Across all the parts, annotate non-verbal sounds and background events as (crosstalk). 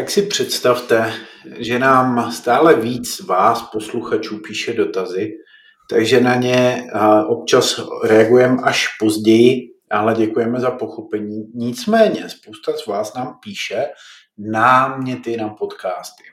Tak si představte, že nám stále víc vás, posluchačů, píše dotazy, takže na ně občas reagujeme až později, ale děkujeme za pochopení. Nicméně spousta z vás nám píše náměty na podcasty.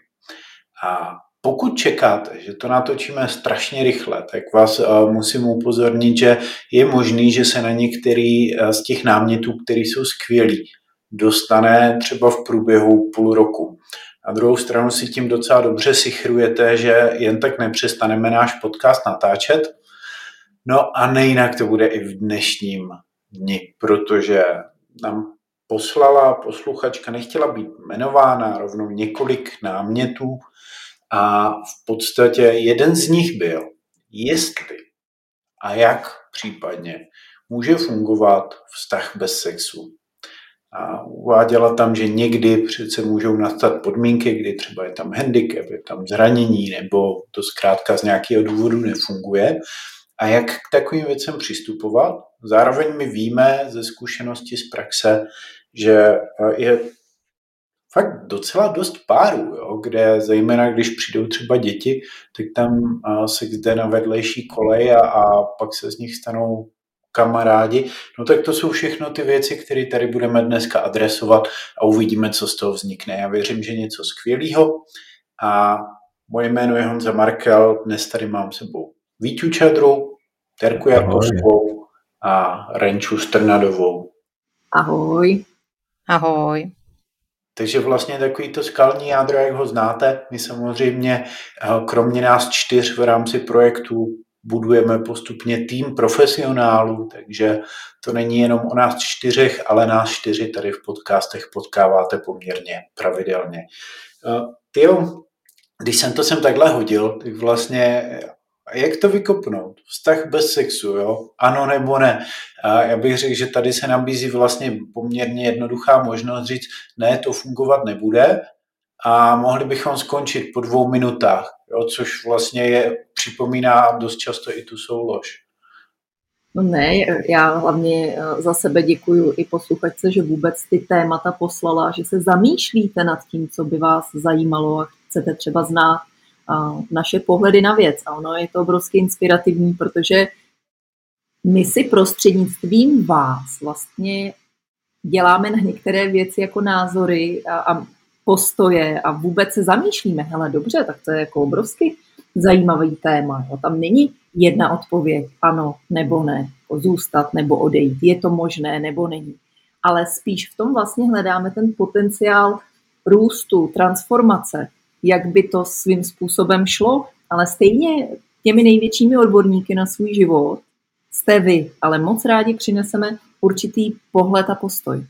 A pokud čekáte, že to natočíme strašně rychle, tak vás musím upozornit, že je možný, že se na některý z těch námětů, které jsou skvělí, dostane třeba v průběhu půl roku. Na druhou stranu si tím docela dobře sichrujete, že jen tak nepřestaneme náš podcast natáčet. No a nejinak to bude i v dnešním dni, protože nám poslala posluchačka, nechtěla být jmenována, rovnou několik námětů a v podstatě jeden z nich byl, jestli a jak případně může fungovat vztah bez sexu a uváděla tam, že někdy přece můžou nastat podmínky, kdy třeba je tam handicap, je tam zranění, nebo to zkrátka z nějakého důvodu nefunguje. A jak k takovým věcem přistupovat? Zároveň my víme ze zkušenosti z praxe, že je fakt docela dost párů, jo, kde zejména když přijdou třeba děti, tak tam se jde na vedlejší kolej a, a pak se z nich stanou kamarádi. No tak to jsou všechno ty věci, které tady budeme dneska adresovat a uvidíme, co z toho vznikne. Já věřím, že něco skvělého. A moje jméno je Honza Markel, dnes tady mám sebou Vítu Čadru, Terku Jakovskou a Renču Strnadovou. Ahoj. Ahoj. Takže vlastně takový to skalní jádro, jak ho znáte, my samozřejmě eh, kromě nás čtyř v rámci projektu budujeme postupně tým profesionálů, takže to není jenom o nás čtyřech, ale nás čtyři tady v podcastech potkáváte poměrně pravidelně. Eh, Tyjo, když jsem to sem takhle hodil, tak vlastně jak to vykopnout? Vztah bez sexu, jo? Ano nebo ne? A já bych řekl, že tady se nabízí vlastně poměrně jednoduchá možnost říct, ne, to fungovat nebude, a mohli bychom skončit po dvou minutách, jo, což vlastně je, připomíná dost často i tu soulož. No ne, já hlavně eh, za sebe děkuju i posluchačce, že vůbec ty témata poslala, že se zamýšlíte nad tím, co by vás zajímalo a chcete třeba znát naše pohledy na věc. A ono je to obrovsky inspirativní, protože my si prostřednictvím vás vlastně děláme na některé věci jako názory a, a postoje a vůbec se zamýšlíme, hele dobře, tak to je jako obrovsky zajímavý téma. Jo. Tam není jedna odpověď, ano nebo ne, jako zůstat nebo odejít, je to možné nebo není. Ale spíš v tom vlastně hledáme ten potenciál růstu, transformace, jak by to svým způsobem šlo, ale stejně těmi největšími odborníky na svůj život jste vy, ale moc rádi přineseme určitý pohled a postoj.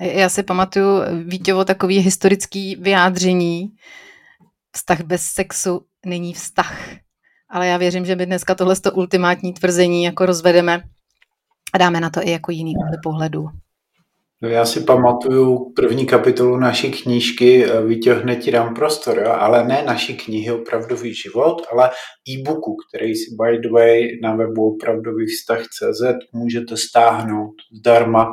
Já si pamatuju Vítěvo takový historický vyjádření, vztah bez sexu není vztah. Ale já věřím, že my dneska tohle ultimátní tvrzení jako rozvedeme a dáme na to i jako jiný úhly pohledu. No já si pamatuju první kapitolu naší knížky Vytěhne ti dám prostor, jo? ale ne naší knihy Opravdový život, ale e-booku, který si by the way na webu vztah.cz můžete stáhnout zdarma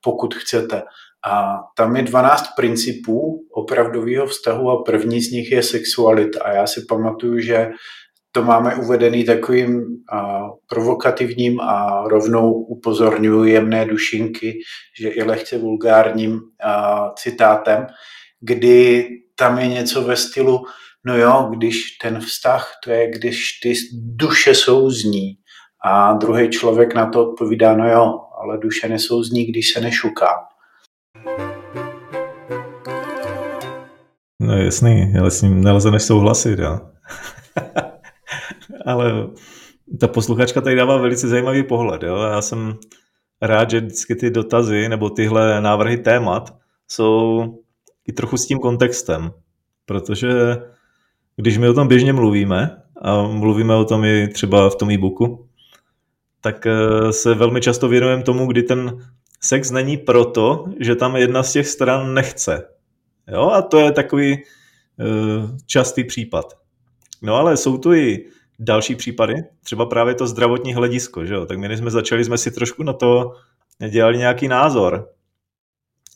pokud chcete. A tam je 12 principů opravdového vztahu a první z nich je sexualita. A já si pamatuju, že to máme uvedený takovým a, provokativním a rovnou upozorňuji jemné dušinky, že i lehce vulgárním a, citátem, kdy tam je něco ve stylu, no jo, když ten vztah, to je, když ty duše souzní a druhý člověk na to odpovídá, no jo, ale duše nesouzní, když se nešuká. No jasný, ale s ním nelze než souhlasit, jo. (laughs) ale ta posluchačka tady dává velice zajímavý pohled, jo. Já jsem rád, že vždycky ty dotazy nebo tyhle návrhy témat jsou i trochu s tím kontextem, protože když my o tom běžně mluvíme, a mluvíme o tom i třeba v tom e-booku, tak eh, se velmi často věnujeme tomu, kdy ten sex není proto, že tam jedna z těch stran nechce. Jo, a to je takový uh, častý případ. No ale jsou tu i další případy, třeba právě to zdravotní hledisko, že jo? Tak my, jsme začali, jsme si trošku na to dělali nějaký názor.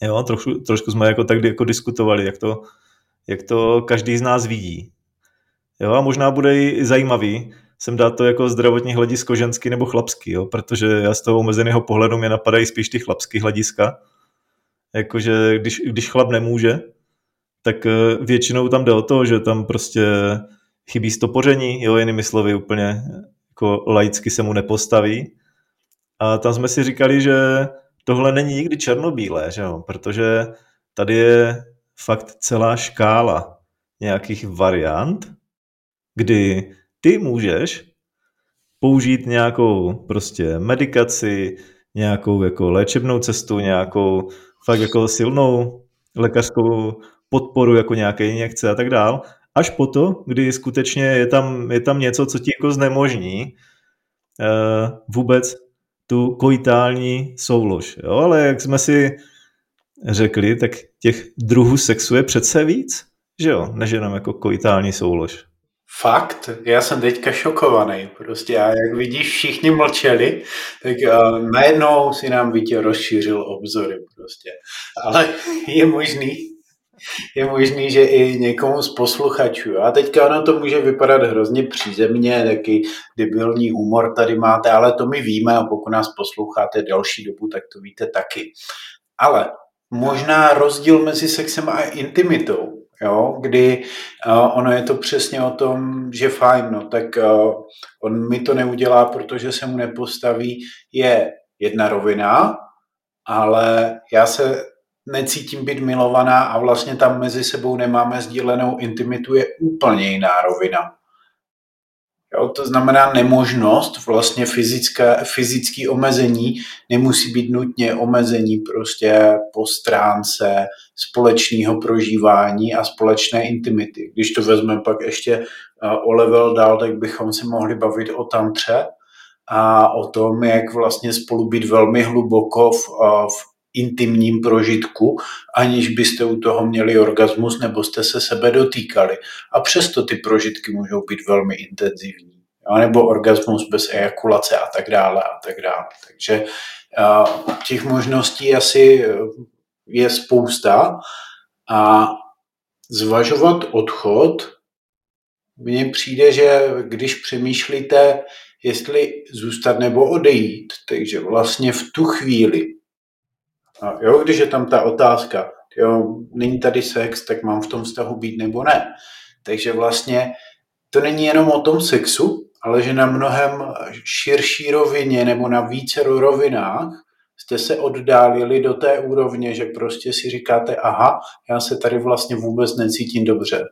Jo, trošku, trošku jsme jako tak jako diskutovali, jak to, jak to každý z nás vidí. Jo, a možná bude i zajímavý sem dát to jako zdravotní hledisko ženský nebo chlapský, jo, protože já z toho omezeného pohledu mě napadají spíš ty chlapský hlediska. Jakože když, když chlap nemůže, tak eh, většinou tam jde o to, že tam prostě chybí stopoření, jo, jinými slovy úplně jako laicky se mu nepostaví. A tam jsme si říkali, že tohle není nikdy černobílé, že jo? protože tady je fakt celá škála nějakých variant, kdy ty můžeš použít nějakou prostě medikaci, nějakou jako léčebnou cestu, nějakou fakt jako silnou lékařskou podporu, jako nějaké injekce a tak dál, až po to, kdy skutečně je tam, je tam něco, co ti jako znemožní uh, vůbec tu koitální soulož. Jo? Ale jak jsme si řekli, tak těch druhů sexu je přece víc, že jo, než jenom jako koitální soulož. Fakt? Já jsem teďka šokovaný. Prostě a jak vidíš, všichni mlčeli, tak uh, najednou si nám Vítě rozšířil obzory prostě. Ale (laughs) je možný, je možný, že i někomu z posluchačů. A teďka ono to může vypadat hrozně přízemně, taky debilní humor tady máte, ale to my víme a pokud nás posloucháte delší dobu, tak to víte taky. Ale možná rozdíl mezi sexem a intimitou, jo, kdy uh, ono je to přesně o tom, že fajn, no, tak uh, on mi to neudělá, protože se mu nepostaví, je jedna rovina, ale já se necítím být milovaná a vlastně tam mezi sebou nemáme sdílenou intimitu, je úplně jiná rovina. Jo, to znamená nemožnost, vlastně fyzické, fyzické omezení nemusí být nutně omezení prostě po stránce společného prožívání a společné intimity. Když to vezmeme pak ještě eh, o level dál, tak bychom se mohli bavit o tantře a o tom, jak vlastně spolu být velmi hluboko v, eh, v intimním prožitku, aniž byste u toho měli orgasmus nebo jste se sebe dotýkali. A přesto ty prožitky můžou být velmi intenzivní. Nebo orgasmus bez ejakulace a tak dále a tak dále. Takže těch možností asi e, je spousta a zvažovat odchod mně přijde, že když přemýšlíte, jestli zůstat nebo odejít, takže vlastně v tu chvíli a jo, když je tam ta otázka, jo, není tady sex, tak mám v tom vztahu být nebo ne. Takže vlastně to není jenom o tom sexu, ale že na mnohem širší rovině nebo na více rovinách jste se oddálili do té úrovně, že prostě si říkáte, aha, já se tady vlastně vůbec necítím dobře.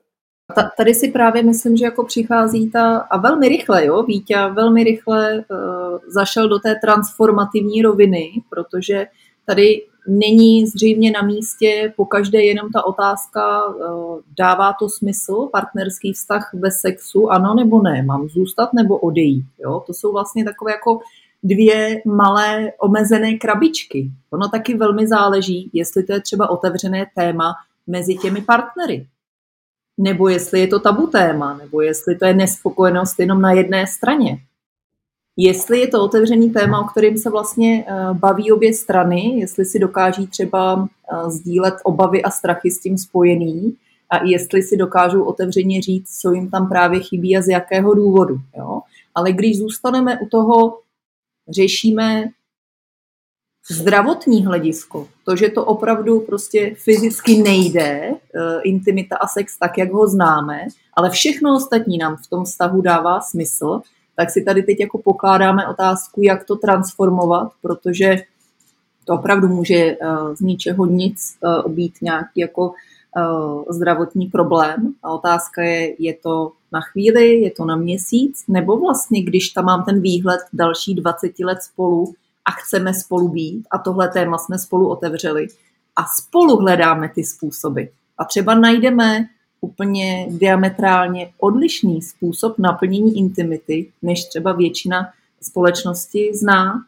Tady si právě myslím, že jako přichází ta, a velmi rychle, jo, Vítě velmi rychle uh, zašel do té transformativní roviny, protože tady není zřejmě na místě po každé jenom ta otázka, eh, dává to smysl, partnerský vztah bez sexu, ano nebo ne, mám zůstat nebo odejít. Jo? To jsou vlastně takové jako dvě malé omezené krabičky. Ono taky velmi záleží, jestli to je třeba otevřené téma mezi těmi partnery. Nebo jestli je to tabu téma, nebo jestli to je nespokojenost jenom na jedné straně. Jestli je to otevřený téma, o kterým se vlastně eh, baví obě strany, jestli si dokáží třeba eh, sdílet obavy a strachy s tím spojený a jestli si dokážou otevřeně říct, co jim tam právě chybí a z jakého důvodu. Jo? Ale když zůstaneme u toho, řešíme zdravotní hledisko, to, že to opravdu prostě fyzicky nejde, eh, intimita a sex tak, jak ho známe, ale všechno ostatní nám v tom vztahu dává smysl, tak si tady teď jako pokládáme otázku, jak to transformovat, protože to opravdu může eh, z ničeho nic eh, být nějaký jako eh, zdravotní problém. A otázka je, je to na chvíli, je to na měsíc, nebo vlastně, když tam mám ten výhled další 20 let spolu a chceme spolu být a tohle téma jsme spolu otevřeli a spolu hledáme ty způsoby. A třeba najdeme úplně diametrálně odlišný způsob naplnění intimity, než třeba většina společnosti zná.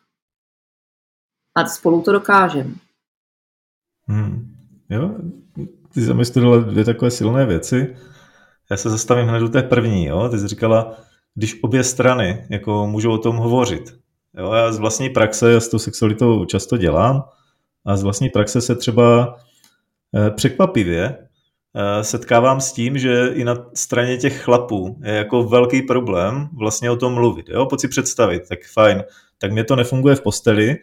A spolu to dokážeme. Hmm. Jo, ty zamyslela dvě takové silné věci. Já se zastavím hned do té první. Jo? Ty jsi říkala, když obě strany jako můžou o tom hovořit. Jo? Já z vlastní praxe, já s tou sexualitou často dělám, A z vlastní praxe se třeba eh, překvapivě setkávám s tím, že i na straně těch chlapů je jako velký problém vlastně o tom mluvit. Jo? Pojď si představit, tak fajn, tak mě to nefunguje v posteli,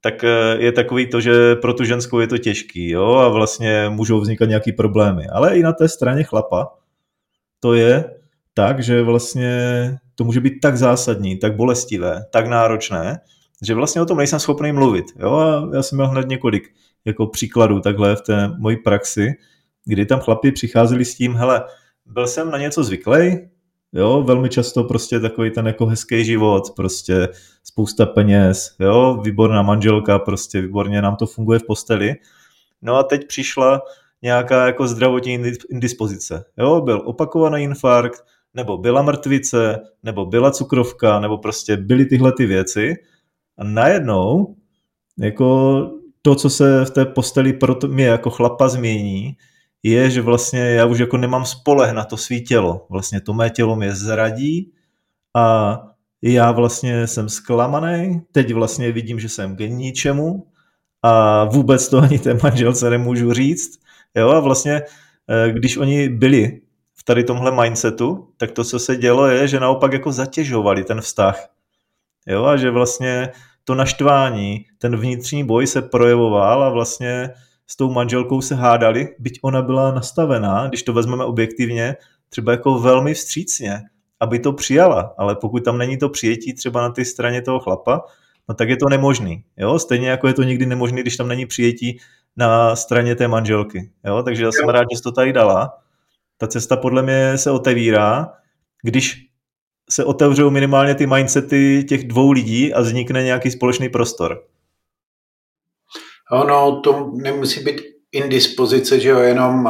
tak eh, je takový to, že pro tu ženskou je to těžký jo? a vlastně můžou vznikat nějaký problémy. Ale i na té straně chlapa to je tak, že vlastně to může být tak zásadní, tak bolestivé, tak náročné, že vlastně o tom nejsem schopný mluvit. Jo? A já jsem měl hned několik jako příkladů takhle v té mojí praxi, kdy tam chlapi přicházeli s tím, hele, byl jsem na něco zvyklý, jo, velmi často prostě takový ten jako hezký život, prostě spousta peněz, jo, výborná manželka, prostě výborně nám to funguje v posteli. No a teď přišla nějaká jako zdravotní indispozice, jo, byl opakovaný infarkt, nebo byla mrtvice, nebo byla cukrovka, nebo prostě byly tyhle ty věci. A najednou jako to, co se v té posteli pro mě jako chlapa změní, je, že vlastně já už jako nemám spoleh na to svý tělo. Vlastně to mé tělo mě zradí a já vlastně jsem zklamaný, teď vlastně vidím, že jsem k ničemu a vůbec to ani té manželce nemůžu říct. Jo, a vlastně, eh, když oni byli v tady tomhle mindsetu, tak to, co se dělo, je, že naopak jako zatěžovali ten vztah. Jo, a že vlastně to naštvání, ten vnitřní boj se projevoval a vlastně s tou manželkou se hádali, byť ona byla nastavená, když to vezmeme objektivně, třeba jako velmi vstřícně, aby to přijala, ale pokud tam není to přijetí třeba na té straně toho chlapa, no tak je to nemožný. Jo? Stejně jako je to nikdy nemožný, když tam není přijetí na straně té manželky. Jo? Takže já jsem rád, že jsi to tady dala. Ta cesta podle mě se otevírá, když se otevřou minimálně ty mindsety těch dvou lidí a vznikne nějaký společný prostor. Ono to nemusí být indispozice, že jo, jenom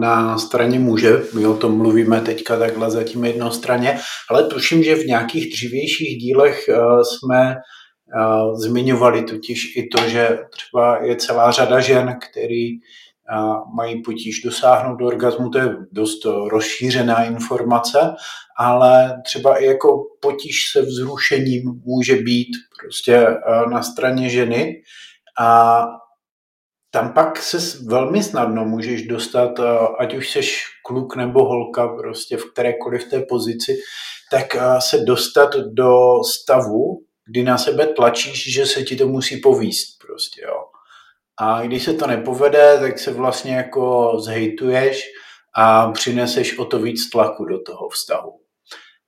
na straně muže, my o tom mluvíme teďka takhle zatím jednostranně, ale tuším, že v nějakých dřívějších dílech jsme zmiňovali totiž i to, že třeba je celá řada žen, který mají potíž dosáhnout do orgazmu, to je dost rozšířená informace, ale třeba i jako potíž se vzrušením může být prostě na straně ženy. A tam pak se velmi snadno můžeš dostat, ať už seš kluk nebo holka, prostě v kterékoliv té pozici, tak se dostat do stavu, kdy na sebe tlačíš, že se ti to musí povíst prostě, jo. A když se to nepovede, tak se vlastně jako zhejtuješ a přineseš o to víc tlaku do toho vztahu.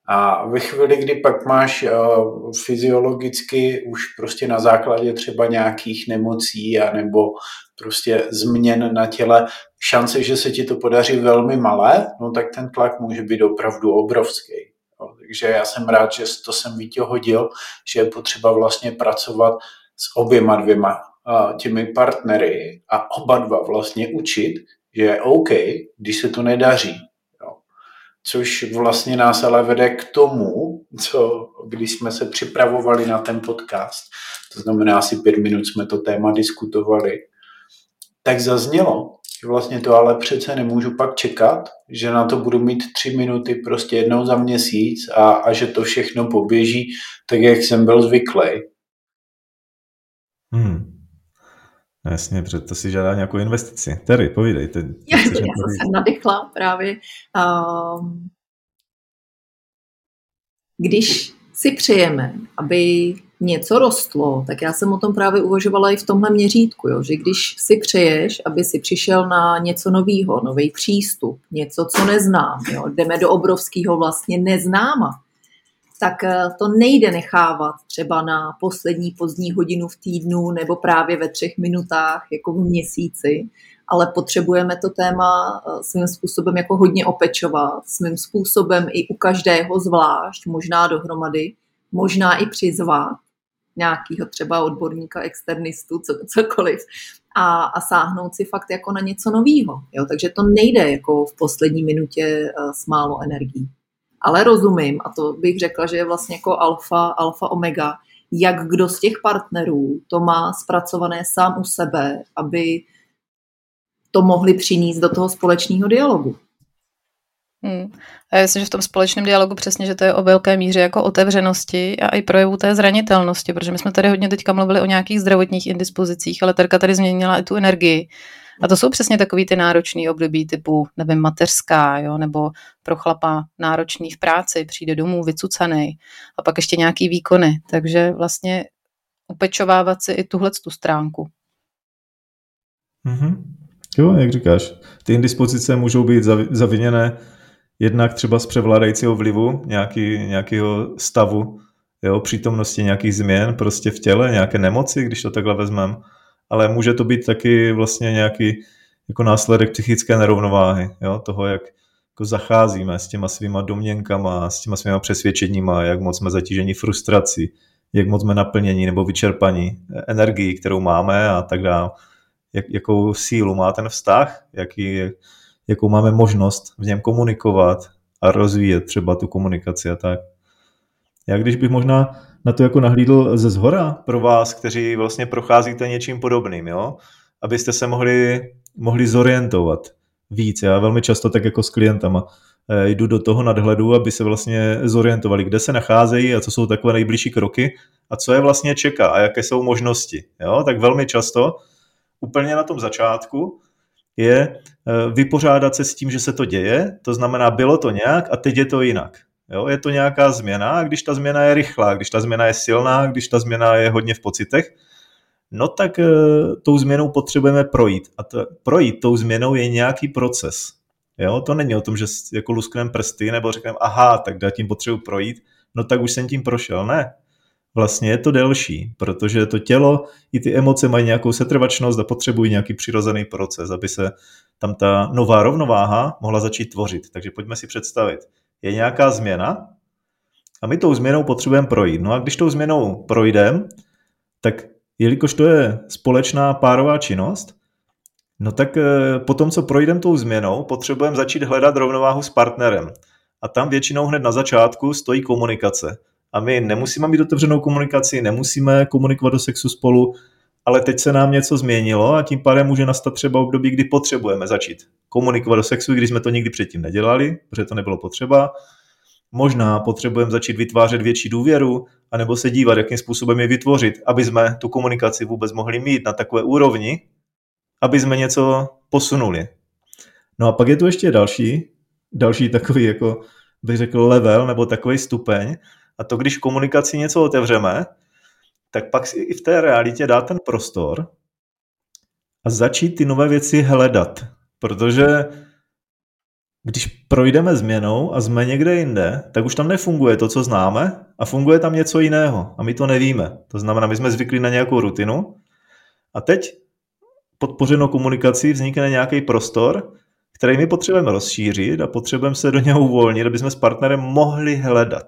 A ve chvíli, kdy pak máš uh, fyziologicky už prostě na základě třeba nějakých nemocí a nebo prostě změn na těle šance, že se ti to podaří velmi malé, no tak ten tlak může být opravdu obrovský. No, takže já jsem rád, že to jsem Vítě hodil, že je potřeba vlastně pracovat s oběma dvěma těmi partnery a oba dva vlastně učit, že je OK, když se to nedaří. Jo. Což vlastně nás ale vede k tomu, co když jsme se připravovali na ten podcast, to znamená asi pět minut jsme to téma diskutovali, tak zaznělo, že vlastně to ale přece nemůžu pak čekat, že na to budu mít tři minuty prostě jednou za měsíc a, a že to všechno poběží tak, jak jsem byl zvyklý. Hmm. Jasně, protože to si žádá nějakou investici. Terry, povídej. Ty, ty (laughs) já, já jsem se nadechla právě. Um, když si přejeme, aby něco rostlo, tak já jsem o tom právě uvažovala i v tomhle měřítku, jo, že když si přeješ, aby si přišel na něco nového, nový přístup, něco, co neznám, jo, jdeme do obrovského vlastně neznáma, tak eh, to nejde nechávat třeba na poslední pozdní hodinu v týdnu nebo právě ve třech minutách jako v měsíci, ale potřebujeme to téma eh, svým způsobem jako hodně opečovat, svým způsobem i u každého zvlášť, možná dohromady, možná i přizvat nějakého třeba odborníka, externistu, co, cokoliv, a, a sáhnout si fakt jako na něco nového. Takže to nejde jako v poslední minutě eh, s málo energií ale rozumím, a to bych řekla, že je vlastně jako alfa, alfa omega, jak kdo z těch partnerů to má zpracované sám u sebe, aby to mohli přinést do toho společného dialogu. Hmm. A já myslím, že v tom společném dialogu přesně, že to je o velké míře jako otevřenosti a i projevu té zranitelnosti, protože my jsme tady hodně teďka mluvili o nějakých zdravotních indispozicích, ale Terka tady změnila i tu energii. A to jsou přesně takový ty náročný období typu, nevím, mateřská, jo, nebo pro chlapa náročný v práci, přijde domů vycucaný a pak ještě nějaký výkony. Takže vlastně upečovávat si i tuhle tu stránku. Mm-hmm. Jo, jak říkáš, ty indispozice můžou být zaviněné jednak třeba z převládajícího vlivu nějaký, nějakého stavu, jo, přítomnosti nějakých změn prostě v těle, nějaké nemoci, když to takhle vezmeme, ale může to být taky vlastně nějaký jako následek psychické nerovnováhy, jo, toho, jak jako zacházíme s těma svýma domněnkama, s těma svýma přesvědčeníma, jak moc jsme zatíženi frustrací, jak moc jsme naplnění nebo vyčerpaní energií, kterou máme a tak dále. Jak, jakou sílu má ten vztah, jaký, jakou máme možnost v něm komunikovat a rozvíjet třeba tu komunikaci a tak. Já když bych možná na to jako nahlídl ze zhora pro vás, kteří vlastně procházíte něčím podobným, jo? abyste se mohli, mohli zorientovat víc. Já velmi často tak jako s klientama eh, jdu do toho nadhledu, aby se vlastně zorientovali, kde se nacházejí a co jsou takové nejbližší kroky a co je vlastně čeká a jaké jsou možnosti. Jo? Tak velmi často úplně na tom začátku je eh, vypořádat se s tím, že se to děje, to znamená, bylo to nějak a teď je to jinak. Jo? Je to nějaká změna a když ta změna je rychlá, když ta změna je silná, když ta změna je hodně v pocitech, no tak e, tou změnou potřebujeme projít. A to, projít tou změnou je nějaký proces. Jo? To není o tom, že jako luskneme prsty nebo řekneme, aha, tak já tím potřebuji projít, no tak už jsem tím prošel. Ne, vlastně je to delší, protože to tělo i ty emoce mají nějakou setrvačnost a potřebují nějaký přirozený proces, aby se tam ta nová rovnováha mohla začít tvořit. Takže pojďme si představit. Je nějaká změna a my tou změnou potřebujeme projít. No a když tou změnou projdeme, tak jelikož to je společná párová činnost, no tak eh, po tom, co projdeme tou změnou, potřebujeme začít hledat rovnováhu s partnerem. A tam většinou hned na začátku stojí komunikace a my nemusíme mít otevřenou komunikaci, nemusíme komunikovat do sexu spolu, ale teď se nám něco změnilo a tím pádem může nastat třeba období, kdy potřebujeme začít komunikovat do sexu, když jsme to nikdy předtím nedělali, protože to nebylo potřeba. Možná potřebujeme začít vytvářet větší důvěru, anebo se dívat, jakým způsobem je vytvořit, aby jsme tu komunikaci vůbec mohli mít na takové úrovni, aby jsme něco posunuli. No a pak je tu ještě další, další takový, jako bych řekl, level nebo takový stupeň, a to, když komunikaci něco otevřeme, tak pak si i v té realitě dá ten prostor a začít ty nové věci hledat. Protože když projdeme změnou a jsme někde jinde, tak už tam nefunguje to, co známe a funguje tam něco jiného a my to nevíme. To znamená, my jsme zvykli na nějakou rutinu a teď podpořeno komunikací vznikne nějaký prostor, který my potřebujeme rozšířit a potřebujeme se do něho uvolnit, aby jsme s partnerem mohli hledat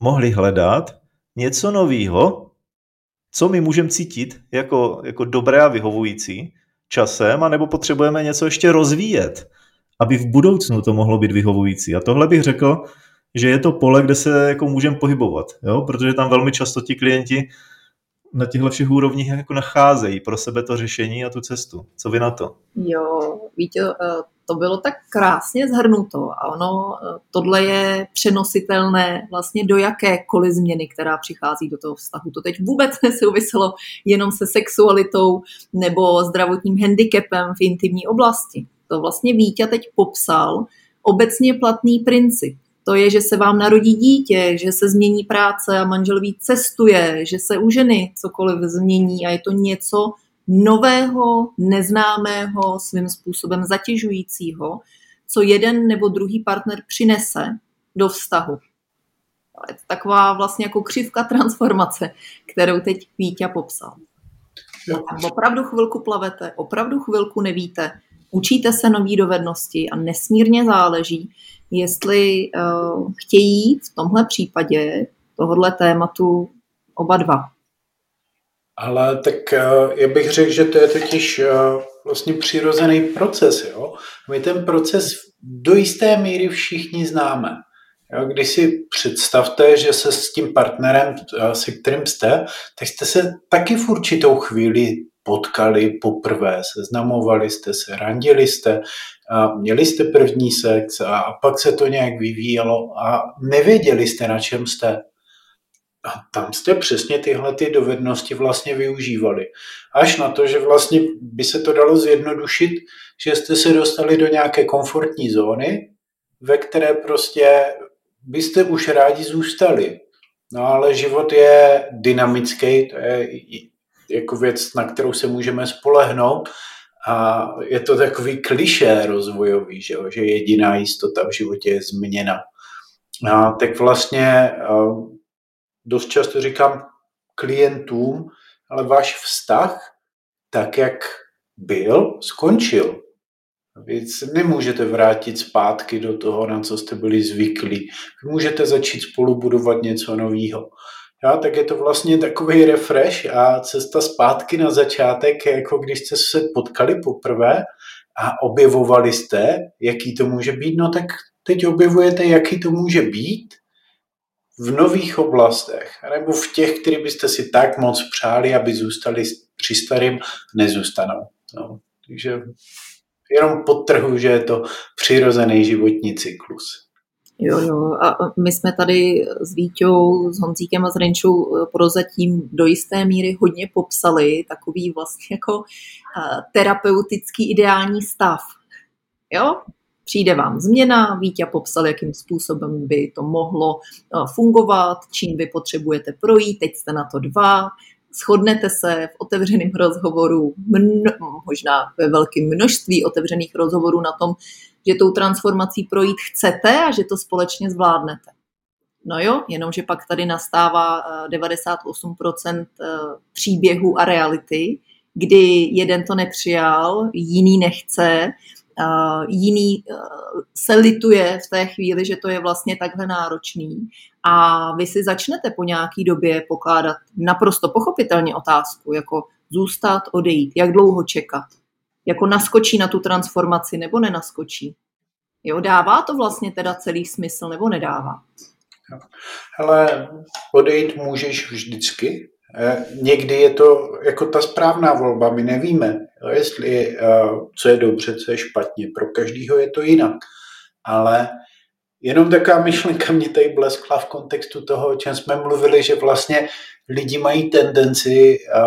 mohli hledat něco nového, co my můžeme cítit jako, jako dobré a vyhovující časem, anebo potřebujeme něco ještě rozvíjet, aby v budoucnu to mohlo být vyhovující. A tohle bych řekl, že je to pole, kde se jako můžeme pohybovat, jo? protože tam velmi často ti klienti na těchto všech úrovních jako nacházejí pro sebe to řešení a tu cestu. Co vy na to? Jo, víte, eh, to bylo tak krásně zhrnuto a ono, eh, tohle je přenositelné vlastně do jakékoliv změny, která přichází do toho vztahu. To teď vůbec (laughs) nesouviselo jenom se sexualitou nebo zdravotním handicapem v intimní oblasti. To vlastně Vítě teď popsal obecně platný princip. To je, že se vám narodí dítě, že se změní práce a manžel víc cestuje, že se u ženy cokoliv změní a je to něco, nového, neznámého, svým způsobem zatěžujícího, co jeden nebo druhý partner přinese do vztahu. Je to taková vlastně jako křivka transformace, kterou teď Vítě popsal. Tam opravdu chvilku plavete, opravdu chvilku nevíte, učíte se nové dovednosti a nesmírně záleží, jestli uh, chtějí v tomhle případě tohohle tématu oba dva. Ale tak eh, já bych řekl, že to je totiž eh, vlastně přirozený proces. Jo? My ten proces do jisté míry všichni známe. Jo? Když si představte, že se s tím partnerem, eh, se kterým jste, tak jste se taky v určitou chvíli potkali poprvé, seznamovali jste se, randili jste, měli jste první sex a pak se to nějak vyvíjelo a nevěděli jste, na čem jste. A tam jste přesně tyhle ty dovednosti vlastně využívali. Až na to, že vlastně by se to dalo zjednodušit, že jste se dostali do nějaké komfortní zóny, ve které prostě byste už rádi zůstali. No ale život je dynamický, to je jako věc, na kterou se můžeme spolehnout a je to takový kliše rozvojový, že, jo? že jediná jistota v životě je změna. A tak vlastně dost často říkám klientům, ale váš vztah, tak jak byl, skončil. Vy se nemůžete vrátit zpátky do toho, na co jste byli zvyklí. Vy můžete začít spolu budovat něco nového. Já, tak je to vlastně takový refresh a cesta zpátky na začátek, jako když jste se potkali poprvé a objevovali jste, jaký to může být, no tak teď objevujete, jaký to může být v nových oblastech, nebo v těch, které byste si tak moc přáli, aby zůstali při starým, nezůstanou. No, takže jenom podtrhu, že je to přirozený životní cyklus. Jo, jo. A my jsme tady s Víťou, s Honzíkem a s Renčou prozatím do jisté míry hodně popsali takový vlastně jako terapeutický ideální stav. Jo? Přijde vám změna, Vítě popsal, jakým způsobem by to mohlo fungovat, čím vy potřebujete projít, teď jste na to dva, shodnete se v otevřeném rozhovoru, mno, možná ve velkém množství otevřených rozhovorů na tom, že tou transformací projít chcete a že to společně zvládnete. No jo, jenomže pak tady nastává 98% eh, eh, příběhů a reality, kdy jeden to nepřijal, jiný nechce, jiný se lituje v té chvíli, že to je vlastně takhle náročný a vy si začnete po nějaký době pokládat naprosto pochopitelně otázku, jako zůstat, odejít, jak dlouho čekat, jako naskočí na tu transformaci nebo nenaskočí. Jo, dává to vlastně teda celý smysl nebo nedává? Ale odejít můžeš vždycky. Eh, někdy je to jako ta správná volba, my nevíme, jestli eh, co je dobře, co je špatně. Pro každého je to jinak. Ale jenom taková myšlenka mě tady bleskla v kontextu toho, o čem jsme mluvili, že vlastně lidi mají tendenci eh,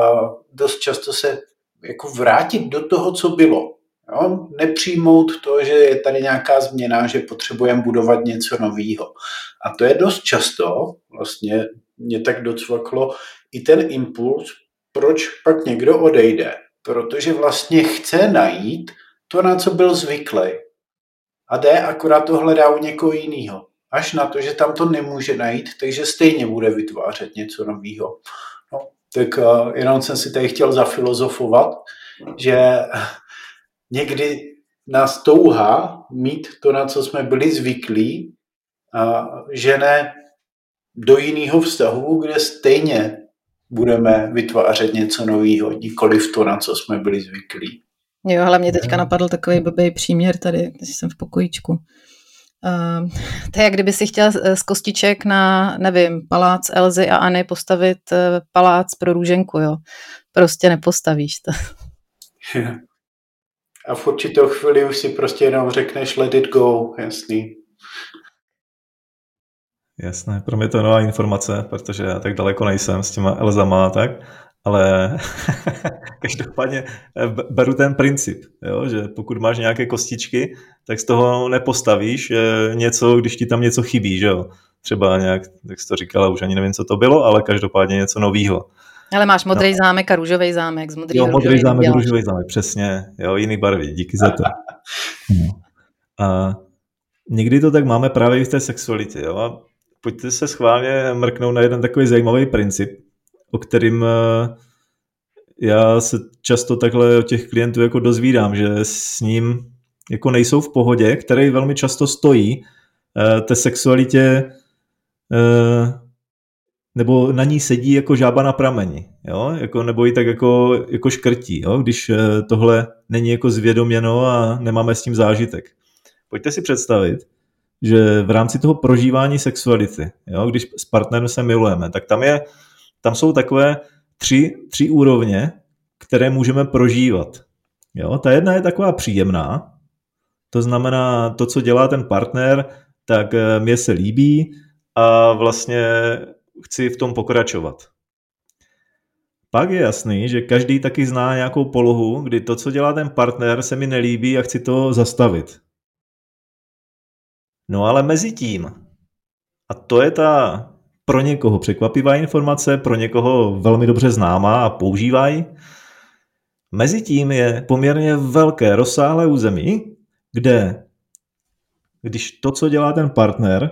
dost často se jako vrátit do toho, co bylo. Jo? Nepřijmout to, že je tady nějaká změna, že potřebujeme budovat něco nového. A to je dost často, vlastně mě tak docvaklo, i ten impuls, proč pak někdo odejde. Protože vlastně chce najít to, na co byl zvyklý. A jde, akorát to hledá u někoho jiného. Až na to, že tam to nemůže najít, takže stejně bude vytvářet něco nového. No, tak uh, jenom jsem si tady chtěl zafilozofovat, že (laughs) někdy nás touha mít to, na co jsme byli zvyklí, že ne do jiného vztahu, kde stejně budeme vytvářet něco nového, nikoli v to, na co jsme byli zvyklí. Jo, ale mě teďka napadl takový blbý příměr tady, když jsem v pokojíčku. Uh, to je, jak kdyby si chtěl z kostiček na, nevím, palác Elzy a Anny postavit uh, palác pro růženku, jo. Prostě nepostavíš to. (laughs) A v určitou chvíli už si prostě jenom řekneš let it go, jasný. Jasné, pro mě to je nová informace, protože já tak daleko nejsem s těma Elzama tak, ale (laughs) každopádně eh, beru ten princip, jo, že pokud máš nějaké kostičky, tak z toho nepostavíš eh, něco, když ti tam něco chybí, že jo. Třeba nějak, jak jsi to říkala, už ani nevím, co to bylo, ale každopádně něco novýho. Ale máš modrý no. zámek a růžový zámek. Z modrý jo, modrý zámek, a růžový zámek, přesně. Jo, jiný barvy, díky za to. (laughs) No. A někdy to tak máme právě i v té sexualitě. Jo? A pojďte se schválně mrknout na jeden takový zajímavý princip, o kterým eh, já se často takhle od těch klientů jako dozvídám, že s ním jako nejsou v pohodě, který velmi často stojí eh, té sexualitě eh, nebo na ní sedí jako žába na prameni, jo? Jako, nebo ji tak jako, jako škrtí, jo? když tohle není jako zvědoměno a nemáme s tím zážitek. Pojďte si představit, že v rámci toho prožívání sexuality, jo, když s partnerem se milujeme, tak tam, je, tam jsou takové tři, tři úrovně, které můžeme prožívat. Jo? Ta jedna je taková příjemná, to znamená, to, co dělá ten partner, tak eh, mě se líbí a vlastně chci v tom pokračovat. Pak je jasný, že každý taky zná nějakou polohu, kdy to, co dělá ten partner, se mi nelíbí a chci to zastavit. No ale mezi tím, a to je ta pro někoho překvapivá informace, pro někoho velmi dobře známá a používají, mezi tím je poměrně velké rozsáhlé území, kde když to, co dělá ten partner,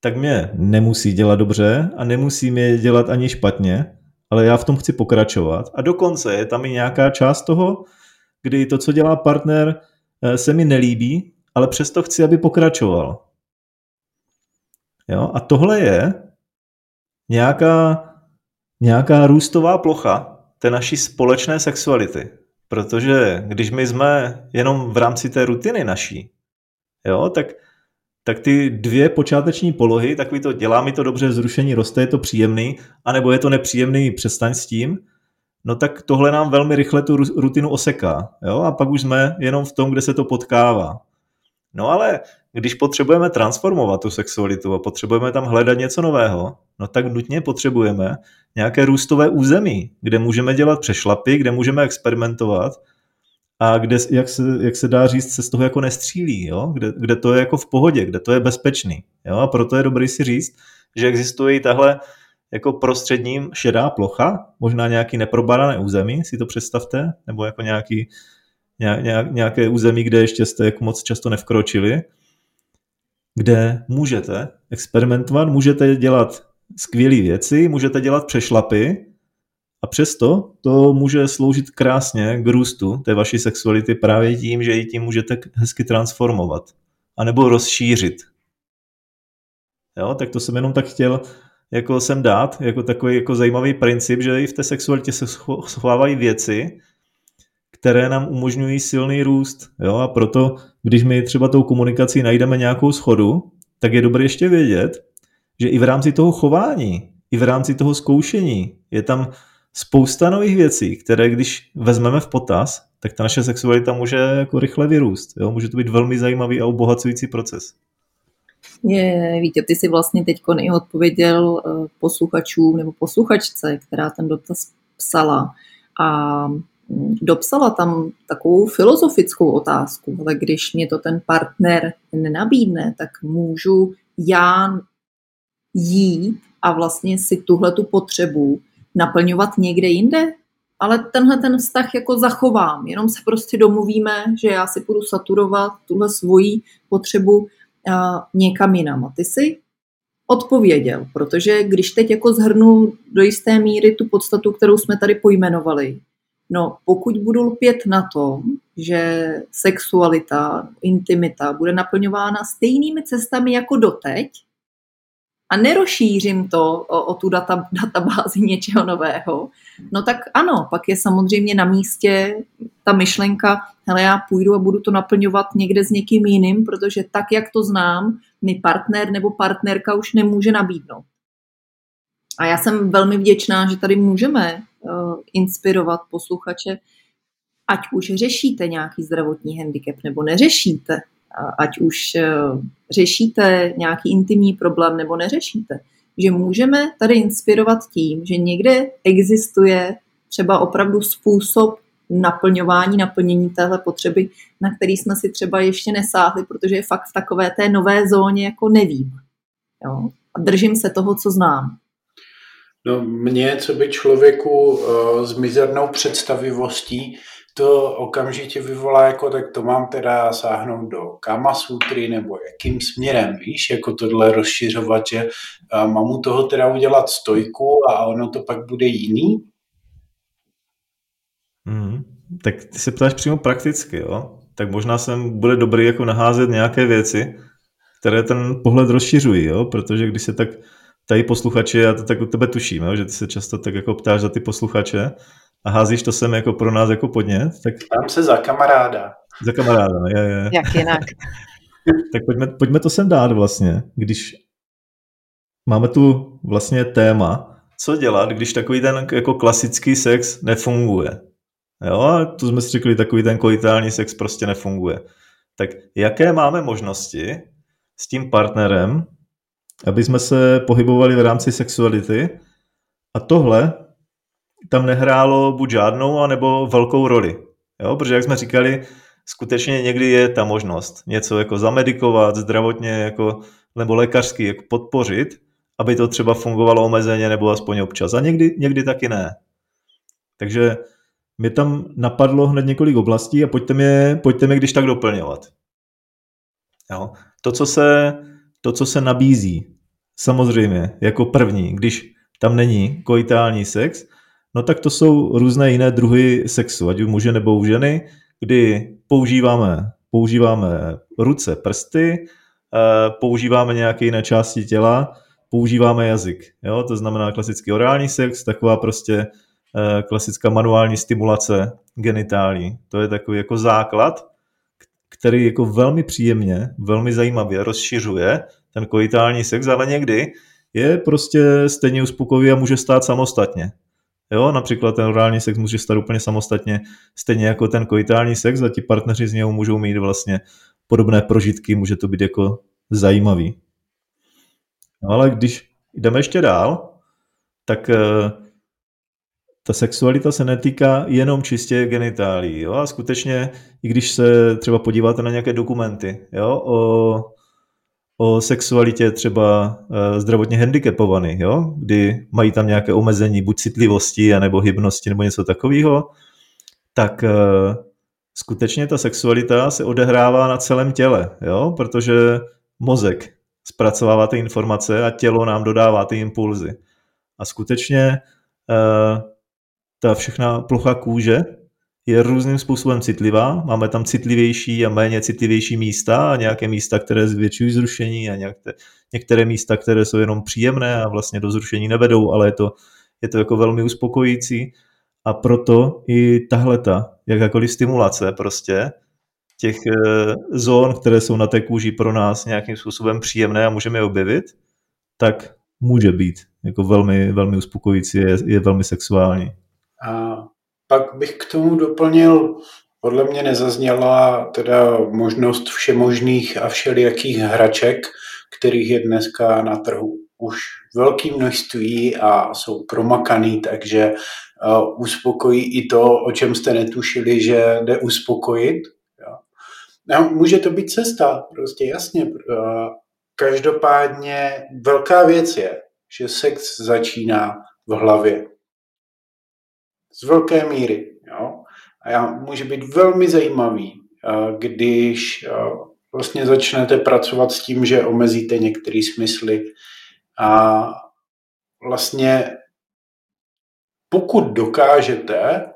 tak mě nemusí dělat dobře a nemusí mě dělat ani špatně, ale já v tom chci pokračovat. A dokonce je tam i nějaká část toho, kdy to, co dělá partner, eh, se mi nelíbí, ale přesto chci, aby pokračoval. Jo? A tohle je nějaká, nějaká růstová plocha té naší společné sexuality. Protože když my jsme jenom v rámci té rutiny naší, jo, tak, tak ty dvě počáteční polohy, takový to dělá mi to dobře, zrušení roste, je to příjemný, anebo je to nepříjemný, přestaň s tím, no tak tohle nám velmi rychle tu rutinu oseká. Jo? A pak už jsme jenom v tom, kde se to potkává. No ale když potřebujeme transformovat tu sexualitu a potřebujeme tam hledat něco nového, no tak nutně potřebujeme nějaké růstové území, kde můžeme dělat přešlapy, kde můžeme experimentovat a kde, jak se, jak se dá říct, se z toho jako nestřílí, jo? Kde, kde to je jako v pohodě, kde to je bezpečný. Jo? A proto je dobrý si říct, že existuje i tahle jako prostředním šedá plocha, možná nějaký neprobarané území, si to představte, nebo jako nějaký, nějak, nějaké území, kde ještě jste jako moc často nevkročili, kde můžete experimentovat, můžete dělat skvělé věci, můžete dělat přešlapy a přesto to může sloužit krásně k růstu té vaší sexuality právě tím, že ji tím můžete hezky transformovat a nebo rozšířit. Jo, tak to jsem jenom tak chtěl jako sem dát, jako takový jako zajímavý princip, že i v té sexualitě se schovávají věci, které nám umožňují silný růst. Jo? A proto, když my třeba tou komunikací najdeme nějakou schodu, tak je dobré ještě vědět, že i v rámci toho chování, i v rámci toho zkoušení je tam spousta nových věcí, které když vezmeme v potaz, tak ta naše sexualita může jako rychle vyrůst. Jo? Může to být velmi zajímavý a obohacující proces. Je, Vítě, ty si vlastně teď odpověděl eh, posluchačům nebo posluchačce, která ten dotaz psala. A dopsala tam takovou filozofickou otázku, ale když mě to ten partner nenabídne, tak můžu já jít a vlastně si tuhle tu potřebu naplňovat někde jinde, ale tenhle ten vztah jako zachovám, jenom se prostě domluvíme, že já si budu saturovat tuhle svoji potřebu uh, někam jinam. A ty si odpověděl, protože když teď jako zhrnu do jisté míry tu podstatu, kterou jsme tady pojmenovali, No, pokud budu lpět na tom, že sexualita, intimita bude naplňována stejnými cestami jako doteď a nerozšířím to o, o tu data, (laughs) databázi něčeho nového, no tak ano, pak je samozřejmě na místě ta myšlenka, hele, já půjdu a budu to naplňovat někde s někým jiným, protože tak, jak to znám, mi partner nebo partnerka už nemůže nabídnout. A já jsem velmi vděčná, že tady můžeme inspirovat posluchače, ať už řešíte nějaký zdravotní handicap nebo neřešíte, ať už uh, řešíte nějaký intimní problém nebo neřešíte, že můžeme tady inspirovat tím, že někde existuje třeba opravdu způsob naplňování, naplnění téhle potřeby, na který jsme si třeba ještě nesáhli, protože je fakt v takové té nové zóně jako nevím. Jo? A držím se toho, co znám. No mě, co by člověku uh, s mizernou představivostí, to okamžitě vyvolá jako, tak to mám teda sáhnout do Kama Sutry, nebo jakým směrem, víš, jako tohle rozšiřovat, že mám u toho teda udělat stojku a ono to pak bude jiný? Hmm, tak ty se ptáš přímo prakticky, jo? Tak možná sem bude dobrý jako naházet nějaké věci, které ten pohled rozšiřují, jo? Protože když se tak tady posluchači, já to tak u tebe tuším, jo, že ty se často tak jako ptáš za ty posluchače a házíš to sem jako pro nás jako podnět. Tak... Tam se za kamaráda. Za kamaráda, je, je. (laughs) Jak jinak. (laughs) tak pojďme, pojďme to sem dát vlastně, když máme tu vlastně téma, co dělat, když takový ten jako klasický sex nefunguje. Jo, a to jsme si řekli, takový ten koitální sex prostě nefunguje. Tak jaké máme možnosti s tím partnerem, aby jsme se pohybovali v rámci sexuality a tohle tam nehrálo buď žádnou, anebo velkou roli. Jo, protože jak jsme říkali, skutečně někdy je ta možnost něco jako zamedikovat, zdravotně jako, nebo lékařsky jako podpořit, aby to třeba fungovalo omezeně nebo aspoň občas. A někdy, někdy taky ne. Takže mě tam napadlo hned několik oblastí a pojďte mě, pojďte mě když tak doplňovat. Jo. To, co se, to, co se nabízí, samozřejmě, jako první, když tam není koitální sex, no tak to jsou různé jiné druhy sexu, ať u muže nebo u ženy, kdy používáme, používáme ruce, prsty, eh, používáme nějaké jiné části těla, používáme jazyk. Jo? To znamená klasický orální sex, taková prostě eh, klasická manuální stimulace genitálí. To je takový jako základ, který jako velmi příjemně, velmi zajímavě rozšiřuje ten koitální sex, ale někdy je prostě stejně uspokojivý a může stát samostatně. Jo, například ten orální sex může stát úplně samostatně, stejně jako ten koitální sex a ti partneři z něho můžou mít vlastně podobné prožitky, může to být jako zajímavý. No ale když jdeme ještě dál, tak eh, ta sexualita se netýká jenom čistě genitálí. Jo? A skutečně, i když se třeba podíváte na nějaké dokumenty jo? O, o sexualitě třeba e, zdravotně handicapovaný, jo? kdy mají tam nějaké omezení buď citlivosti, anebo hybnosti, nebo něco takového, tak e, skutečně ta sexualita se odehrává na celém těle, jo? protože mozek zpracovává ty informace a tělo nám dodává ty impulzy. A skutečně e, ta všechna plocha kůže je různým způsobem citlivá. Máme tam citlivější a méně citlivější místa a nějaké místa, které zvětšují zrušení a nějaké, některé místa, které jsou jenom příjemné a vlastně do zrušení nevedou, ale je to, je to jako velmi uspokojící. A proto i tahle ta jakákoliv stimulace prostě těch e, zón, které jsou na té kůži pro nás nějakým způsobem příjemné a můžeme je objevit, tak může být jako velmi, velmi uspokojící, je, je velmi sexuální. A pak bych k tomu doplnil, podle mě nezazněla teda možnost všemožných a všelijakých hraček, kterých je dneska na trhu už velké množství a jsou promakaný, takže uh, uspokojí i to, o čem jste netušili, že jde uspokojit. Jo. A může to být cesta, prostě jasně. Uh, každopádně velká věc je, že sex začíná v hlavě z velké míry. Jo? A já, může být velmi zajímavý, když vlastně začnete pracovat s tím, že omezíte některé smysly a vlastně pokud dokážete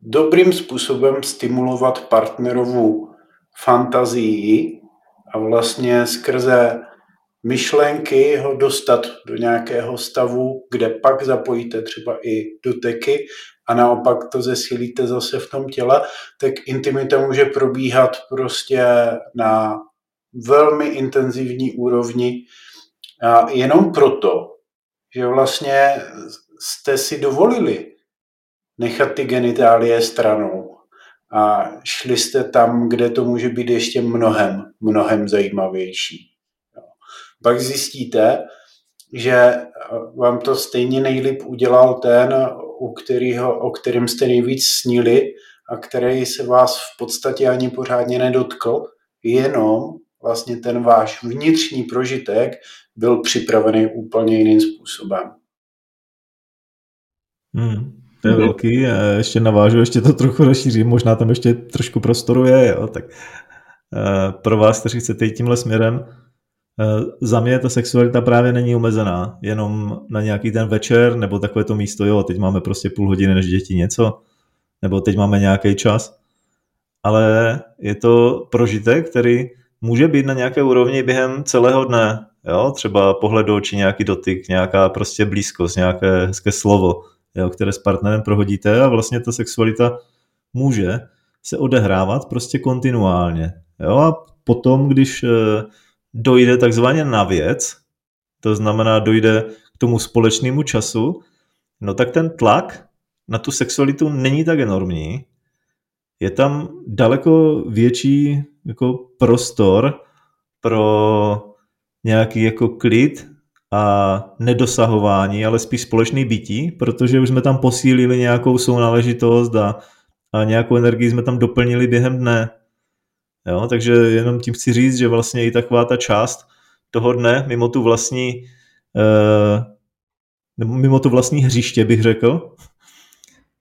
dobrým způsobem stimulovat partnerovou fantazii a vlastně skrze myšlenky ho dostat do nějakého stavu, kde pak zapojíte třeba i doteky a naopak to zesílíte zase v tom těle, tak intimita může probíhat prostě na velmi intenzivní úrovni. A jenom proto, že vlastně jste si dovolili nechat ty genitálie stranou a šli jste tam, kde to může být ještě mnohem, mnohem zajímavější pak zjistíte, že vám to stejně nejlíp udělal ten, u kterého, o kterém jste nejvíc snili a který se vás v podstatě ani pořádně nedotkl, jenom vlastně ten váš vnitřní prožitek byl připravený úplně jiným způsobem. Hmm, to je hmm. velký, ještě navážu, ještě to trochu rozšířím, možná tam ještě trošku prostoru je, jo, tak uh, pro vás, kteří chcete jít tímhle směrem, Eh, za mě ta sexualita právě není omezená jenom na nějaký ten večer, nebo takové to místo, jo, teď máme prostě půl hodiny než děti něco, nebo teď máme nějaký čas, ale je to prožitek, který může být na nějaké úrovni během celého dne, jo, třeba pohled do očí, nějaký dotyk, nějaká prostě blízkost, nějaké hezké slovo, jo, které s partnerem prohodíte a vlastně ta sexualita může se odehrávat prostě kontinuálně, jo, a potom, když eh, dojde takzvaně na věc, to znamená dojde k tomu společnému času, no tak ten tlak na tu sexualitu není tak enormní. Je tam daleko větší jako prostor pro nějaký jako klid a nedosahování, ale spíš společný bytí, protože už jsme tam posílili nějakou sounáležitost a, a nějakou energii jsme tam doplnili během dne. Jo, takže jenom tím chci říct, že vlastně i taková ta část toho dne, mimo tu vlastní, eh, nebo mimo to vlastní hřiště, bych řekl,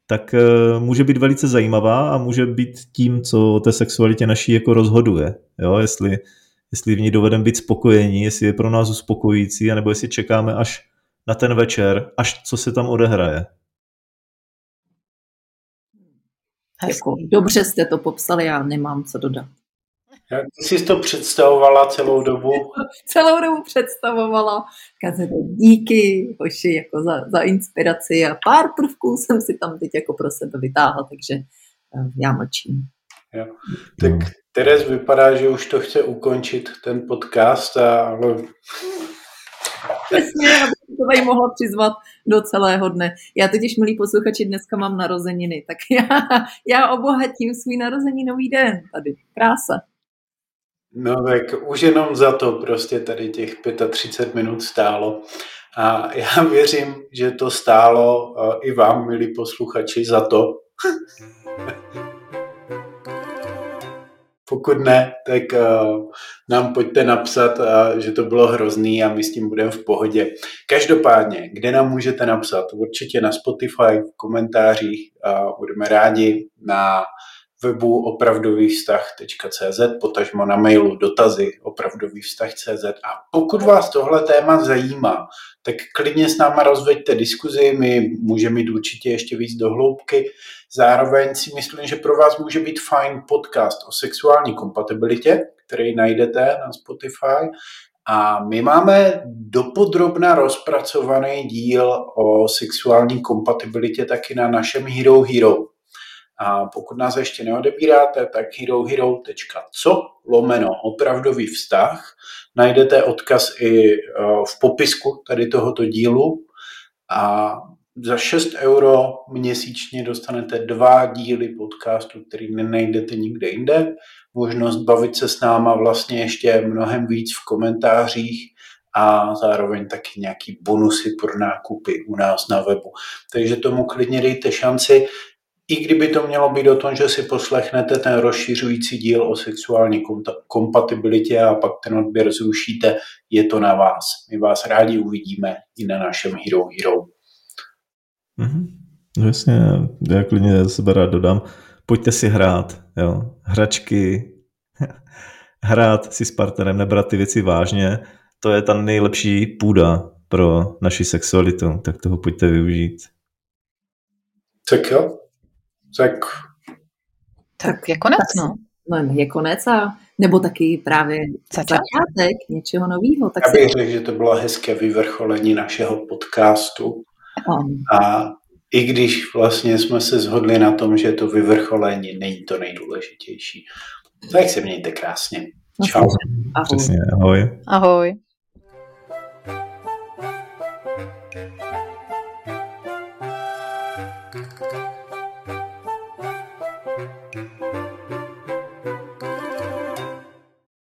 tak eh, může být velice zajímavá a může být tím, co o té sexualitě naší jako rozhoduje. Jo, jestli, jestli v ní dovedeme být spokojení, jestli je pro nás uspokojící, anebo jestli čekáme až na ten večer, až co se tam odehraje. Jako, dobře jste to popsali, já nemám co dodat. Jak jsi to představovala celou dobu? (laughs) celou dobu představovala. Kazete, díky, hoši, jako za, za inspiraci a pár prvků jsem si tam teď jako pro sebe vytáhla, takže uh, já mlčím. Jo. Tak Teres vypadá, že už to chce ukončit, ten podcast, ale... Přesně, abych to tady mohla přizvat do celého dne. Já totiž, milí posluchači, dneska mám narozeniny, tak já, já obohatím svůj narozeninový den tady. Krása. No tak už jenom za to prostě tady těch 35 minut stálo. A já (laughs) věřím, že to stálo i vám, milí posluchači, za to. (laughs) Pokud ne, tak nám pojďte napsat, že to bylo hrozný a my s tím budeme v pohodě. Každopádně, kde nám můžete napsat? Určitě na Spotify, v komentářích. Budeme rádi na webu opravdovývztah.cz, potažmo na mailu dotazy opravdovývztah.cz a pokud vás tohle téma zajímá, tak klidně s náma rozveďte diskuzi, my můžeme mít určitě ještě víc do hloubky. Zároveň si myslím, že pro vás může být fajn podcast o sexuální kompatibilitě, který najdete na Spotify. A my máme dopodrobna rozpracovaný díl o sexuální kompatibilitě taky na našem Hero Hero. A pokud nás ještě neodebíráte, tak herohero.co lomeno opravdový vztah. Najdete odkaz i e, v popisku tady tohoto dílu a za 6 euro měsíčně dostanete dva díly podcastu, který nenajdete nikde jinde. Možnost bavit se s náma vlastně ještě mnohem víc v komentářích a zároveň taky nějaký bonusy pro nákupy u nás na webu. Takže tomu klidně dejte šanci i kdyby to mělo být o tom, že si poslechnete ten rozšiřující díl o sexuální kompatibilitě a pak ten odběr zrušíte, je to na vás. My vás rádi uvidíme i na našem Hero Hero. Mm-hmm. No jasně, já klidně sebe rád dodám. Pojďte si hrát, jo. Hračky, (laughs) hrát si s partnerem, nebrat ty věci vážně, to je ta nejlepší půda pro naši sexualitu, tak toho pojďte využít. Tak jo, tak... Tak je konec, no. No, je konec a nebo taky právě začátek, něčeho nového. Tak Já bych řekl, že to bylo hezké vyvrcholení našeho podcastu. A i když vlastně jsme se shodli na tom, že to vyvrcholení není to nejdůležitější. Tak se mějte krásně. No, Čau. Ahoj. Přesně, ahoj. Ahoj.